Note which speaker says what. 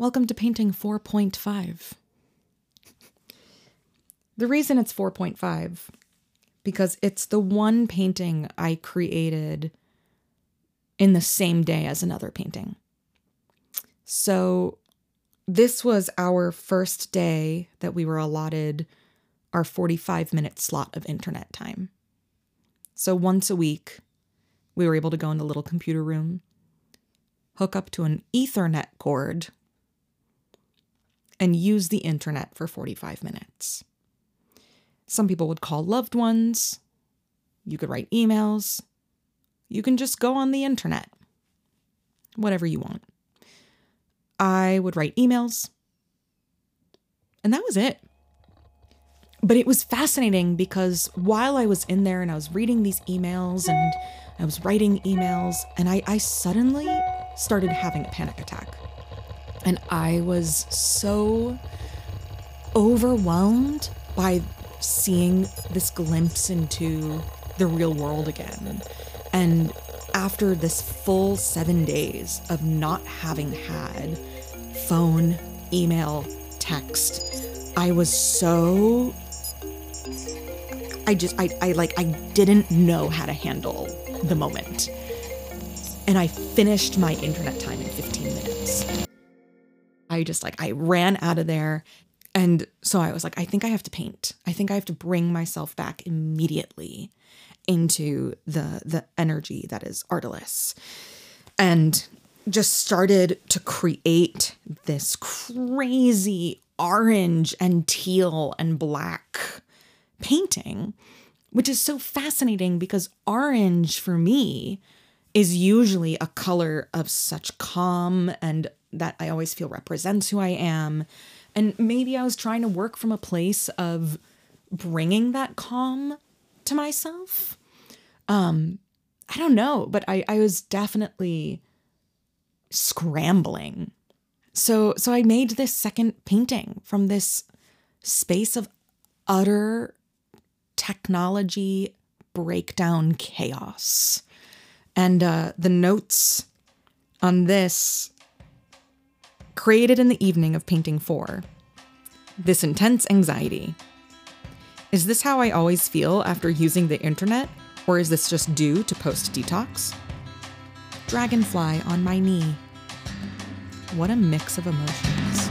Speaker 1: Welcome to painting 4.5. The reason it's 4.5 because it's the one painting I created in the same day as another painting. So this was our first day that we were allotted our 45 minute slot of internet time. So once a week, we were able to go in the little computer room, hook up to an Ethernet cord, and use the internet for 45 minutes. Some people would call loved ones. You could write emails. You can just go on the internet. Whatever you want. I would write emails. And that was it. But it was fascinating because while I was in there and I was reading these emails and I was writing emails, and I, I suddenly started having a panic attack. And I was so overwhelmed by seeing this glimpse into the real world again. And after this full seven days of not having had phone, email, text, I was so. I just, I, I like, I didn't know how to handle the moment. And I finished my internet time in 15 minutes. I just like, I ran out of there. And so I was like, I think I have to paint. I think I have to bring myself back immediately into the the energy that is Artilis. And just started to create this crazy orange and teal and black painting, which is so fascinating because orange for me is usually a color of such calm and that I always feel represents who I am. And maybe I was trying to work from a place of bringing that calm to myself. Um, I don't know, but I, I was definitely scrambling. So so I made this second painting from this space of utter technology breakdown chaos. And uh, the notes on this created in the evening of painting four. This intense anxiety. Is this how I always feel after using the internet, or is this just due to post detox? Dragonfly on my knee. What a mix of emotions.